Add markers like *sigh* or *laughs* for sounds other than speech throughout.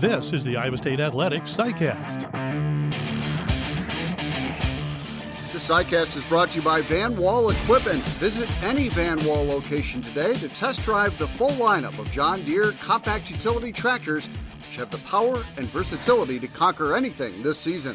This is the Iowa State Athletics CyCast. The CyCast is brought to you by Van Wall Equipment. Visit any Van Wall location today to test drive the full lineup of John Deere compact utility tractors, which have the power and versatility to conquer anything this season.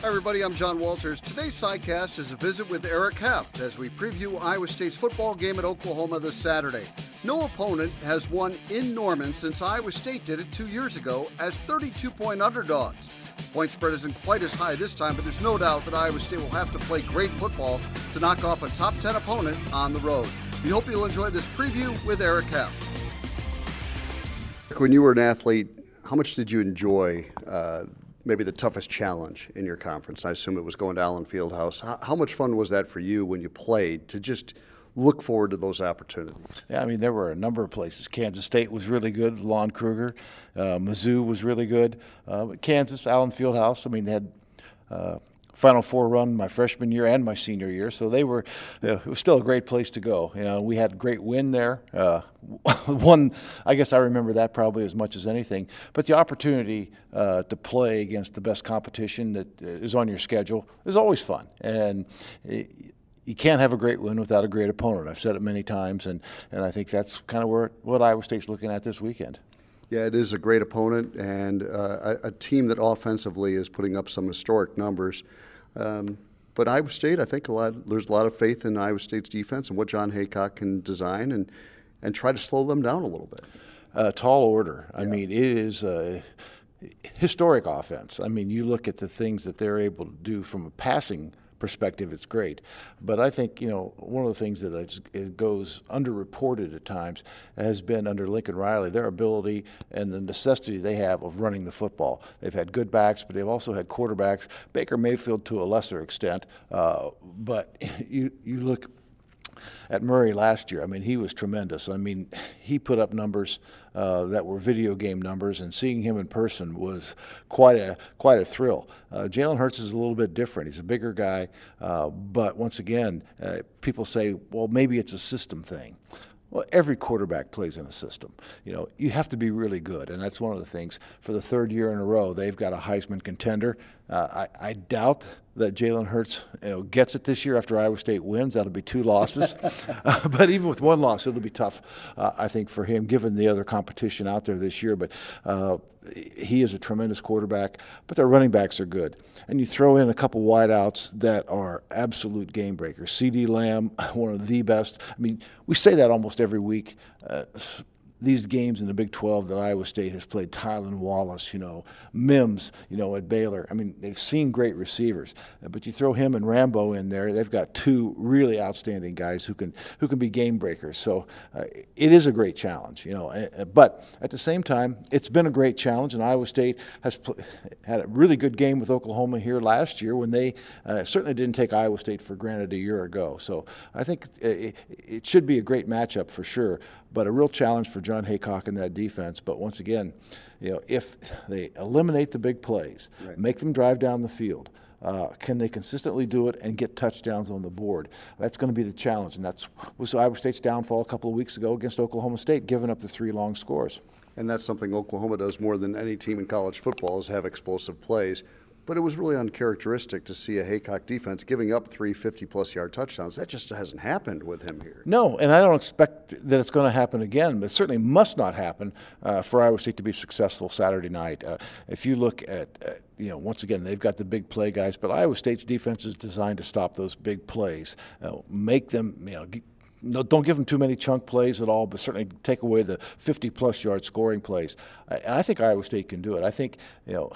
Hi, everybody. I'm John Walters. Today's CyCast is a visit with Eric Heft as we preview Iowa State's football game at Oklahoma this Saturday. No opponent has won in Norman since Iowa State did it two years ago as 32 point underdogs. Point spread isn't quite as high this time, but there's no doubt that Iowa State will have to play great football to knock off a top 10 opponent on the road. We hope you'll enjoy this preview with Eric Heft. When you were an athlete, how much did you enjoy uh, maybe the toughest challenge in your conference? I assume it was going to Allen Fieldhouse. How, how much fun was that for you when you played to just look forward to those opportunities? Yeah, I mean, there were a number of places. Kansas State was really good, Lon Kruger. Uh, Mizzou was really good. Uh, Kansas, Allen Fieldhouse, I mean, they had uh, Final Four run my freshman year and my senior year, so they were. Uh, it was still a great place to go. You know, we had great win there. Uh, *laughs* one, I guess I remember that probably as much as anything. But the opportunity uh, to play against the best competition that is on your schedule is always fun, and. It, you can't have a great win without a great opponent. I've said it many times, and, and I think that's kind of where what Iowa State's looking at this weekend. Yeah, it is a great opponent and uh, a, a, team that offensively is putting up some historic numbers. Um, but Iowa State, I think a lot, there's a lot of faith in Iowa State's defense and what Jon Heacock can design and, and try to slow them down a little bit. Uh, tall order. I mean, it is a historic offense. I mean, you look at the things that they're able to do from a passing – perspective, it's great. But I think you know one of the things that it goes underreported at times has been under Lincoln Riley their ability and the necessity they have of running the football. They've had good backs, but they've also had quarterbacks. Baker Mayfield to a lesser extent, uh, but *laughs* you you look at Murray last year. I mean, he was tremendous. I mean, he put up numbers uh, that were video game numbers, and seeing him in person was quite a quite a thrill. Uh, Jalen Hurts is a little bit different. He's a bigger guy, uh, but once again, uh, people say, well, maybe it's a system thing. Well, every quarterback plays in a system. You know, you have to be really good, and that's one of the things. For the third year in a row, they've got a Heisman contender. Uh, I, I, doubt that Jalen Hurts you know, gets it this year after Iowa State wins. That'll be two losses. uh, *laughs* *laughs* but even with one loss, it'll be tough, uh, I think, for him, given the other competition out there this year. But uh, he is a tremendous quarterback, but their running backs are good. And you throw in a couple wideouts that are absolute game breakers. CeeDee Lamb, *laughs* one of the best. I mean, we say that almost every week. These games in the Big 12 that Iowa State has played Tylan Wallace, you know, Mims, you know, at Baylor. I mean, they've seen great receivers, but you throw him and Rambo in there, they've got two really outstanding guys who can who can be game breakers. So uh, it is a great challenge, you know. Uh, but at the same time, it's been a great challenge, and Iowa State has pl- had a really good game with Oklahoma here last year when they uh, certainly didn't take Iowa State for granted a year ago. So I think uh, it, it should be a great matchup for sure but a real challenge for Jon Heacock in that defense. But once again, you know, if they eliminate the big plays, right. make them drive down the field. Uh, can they consistently do it and get touchdowns on the board? That's going to be the challenge, and that's was Iowa State's downfall a couple of weeks ago against Oklahoma State, giving up the three long scores. And that's something Oklahoma does more than any team in college football is have explosive plays but it was really uncharacteristic to see a Heacock defense giving up three 50 plus yard touchdowns. That just hasn't happened with him here. No, and I don't expect that it's going to happen again, but it certainly must not happen uh, for Iowa State to be successful Saturday night. Uh, if you look at, uh, you know, once again, they've got the big play guys, but Iowa State's defense is designed to stop those big plays, uh, make them, you know, no, don't give them too many chunk plays at all, but certainly take away the 50 plus yard scoring plays. I, I think Iowa State can do it. I think, you know,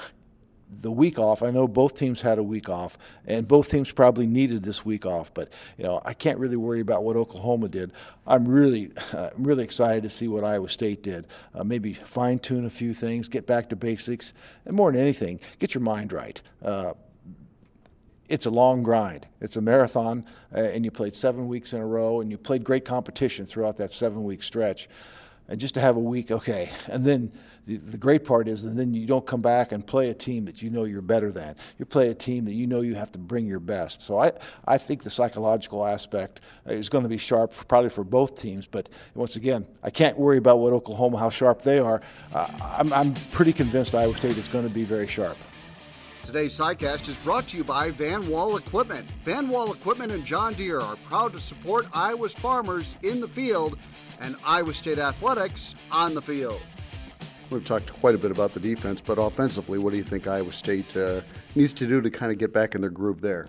the week off. I know both teams had a week off, and both teams probably needed this week off. But you know, I can't really worry about what Oklahoma did. I'm really, *laughs* uh, really excited to see what Iowa State did. Uh, maybe fine tune a few things, get back to basics, and more than anything, get your mind right. Uh, it's a long grind. It's a marathon, uh, and you played seven weeks in a row, and you played great competition throughout that seven week stretch and just to have a week, okay, and then the, the great part is, and then you don't come back and play a team that you know you're better than. You play a team that you know you have to bring your best. So I, I think the psychological aspect is going to be sharp, for, probably for both teams. But once again, I can't worry about what Oklahoma, how sharp they are. Uh, I'm, I'm pretty convinced Iowa State is going to be very sharp. Today's CyCast is brought to you by Van Wall Equipment. Van Wall Equipment and John Deere are proud to support Iowa's farmers in the field and Iowa State athletics on the field. We've talked quite a bit about the defense, but offensively, what do you think Iowa State uh, needs to do to kind of get back in their groove there?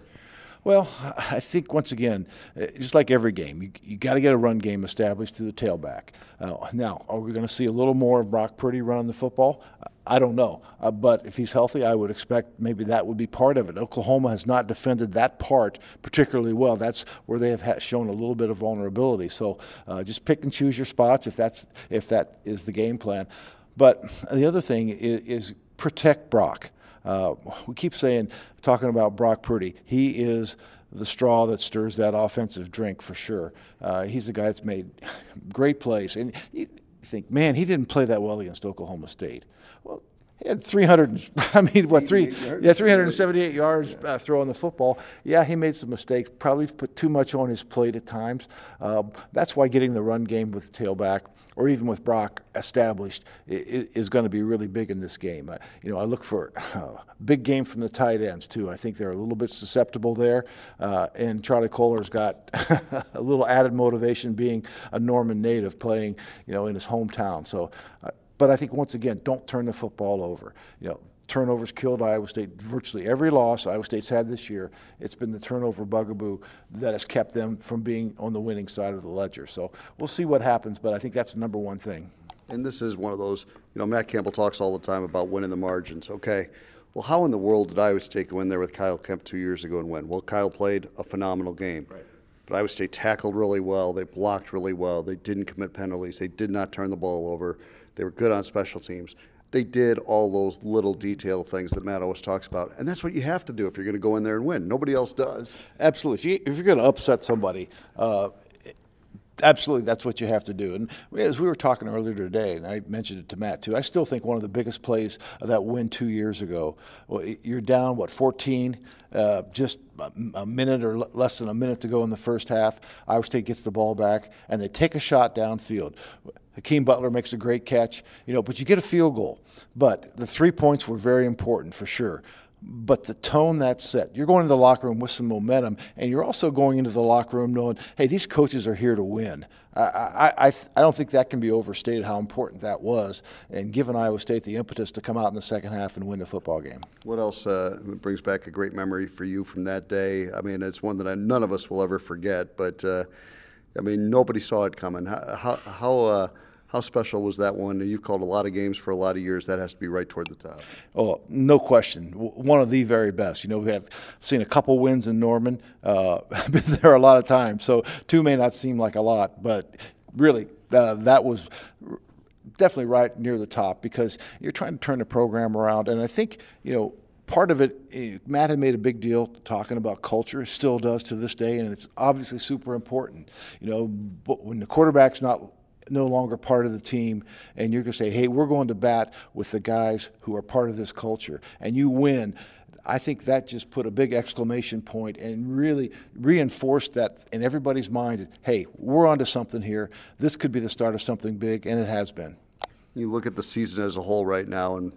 Well, I think once again, uh, just like every game, you, you got to get a run game established through the tailback. Uh, now, are we going to see a little more of Brock Purdy running the football? I don't know. Uh, but if he's healthy, I would expect maybe that would be part of it. Oklahoma has not defended that part particularly well. That's where they have shown a little bit of vulnerability. So uh, just pick and choose your spots if that's if that is the game plan. But the other thing is, is protect Brock. Uh, we keep saying, talking about Brock Purdy. He is the straw that stirs that offensive drink for sure. Uh, he's the guy that's made great plays. And you think, man, he didn't play that well against Oklahoma State. Well, he had 300. *laughs* I mean, what three? Yeah, 378 yards uh, throwing the football. Yeah, he made some mistakes. Probably put too much on his plate at times. Uh, that's why getting the run game with the tailback, or even with Brock established, is, going to be really big in this game. Uh, you know, I look for uh, big game from the tight ends too. I think they're a little bit susceptible there, uh, and Charlie Kolar's got *laughs* a little added motivation being a Norman native playing, you know, in his hometown. So uh, but I think once again, don't turn the football over. You know, turnovers killed Iowa State. Virtually every loss Iowa State's had this year, it's been the turnover bugaboo that has kept them from being on the winning side of the ledger. So we'll see what happens, but I think that's the number one thing. And this is one of those, you know, Matt Campbell talks all the time about winning the margins. Okay, well, how in the world did Iowa State go in there with Kyle Kempt two years ago and win? Well, Kyle played a phenomenal game. Right. But Iowa State tackled really well. They blocked really well. They didn't commit penalties. They did not turn the ball over. They were good on special teams. They did all those little detail things that Matt always talks about, and that's what you have to do if you're going to go in there and win. Nobody else does. Absolutely. If, you, are going to upset somebody, uh, absolutely that's what you have to do. And as we were talking earlier today, and I mentioned it to Matt too, I still think one of the biggest plays of that win two years ago. Well, you're down what 14, uh, just a minute or less than a minute to go in the first half. Iowa State gets the ball back, and they take a shot downfield. Hakeem Butler makes a great catch, you know, but you get a field goal. But the three points were very important for sure. But the tone that's set, you're going to the locker room with some momentum, and you're also going into the locker room knowing, hey, these coaches are here to win. I, I, I, I don't think that can be overstated how important that was, and given Iowa State the impetus to come out in the second half and win the football game. What else uh, brings back a great memory for you from that day? I mean, it's one that I, none of us will ever forget, but. Uh, I mean, nobody saw it coming. How how uh, how special was that one? You've called a lot of games for a lot of years. That has to be right toward the top. Oh, no question. One of the very best. You know, we have seen a couple wins in Norman. Uh, *laughs* been there a lot of times, so two may not seem like a lot, but really, uh, that was definitely right near the top because you're trying to turn the program around. And I think you know part of it, eh, Matt had made a big deal talking about culture, still does to this day, and it's obviously super important. You know, but when the quarterback's not no longer part of the team, and you're going to say, hey, we're going to bat with the guys who are part of this culture, and you win. I think that just put a big exclamation point and really reinforced that in everybody's mind. Hey, we're onto something here. This could be the start of something big, and it has been. You look at the season as a whole right now, and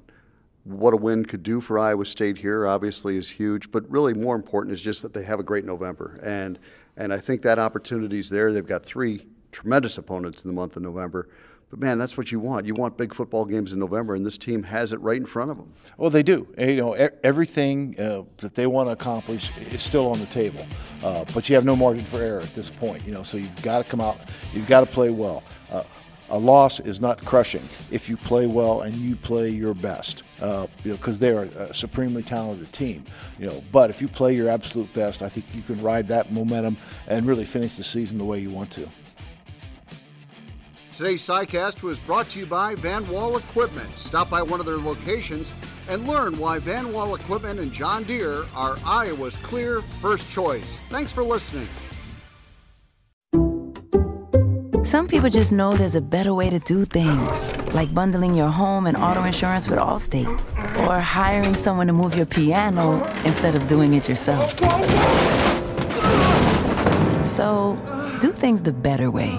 what a win could do for Iowa State here obviously is huge, but really more important is just that they have a great November. And and I think that opportunity is there. They've got three tremendous opponents in the month of November. But man, that's what you want. You want big football games in November, and this team has it right in front of them. Well, they do. You know, everything uh, that they want to accomplish is still on the table, uh, but you have no margin for error at this point. You know, so you've got to come out. You've got to play well. Uh, a loss is not crushing if you play well and you play your best, uh, you know, because they're a supremely talented team. You know, but if you play your absolute best, I think you can ride that momentum and really finish the season the way you want to. Today's CyCast was brought to you by Van Wall Equipment. Stop by one of their locations and learn why Van Wall Equipment and John Deere are Iowa's clear first choice. Thanks for listening. Some people just know there's a better way to do things, like bundling your home and auto insurance with Allstate, or hiring someone to move your piano instead of doing it yourself. So, do things the better way.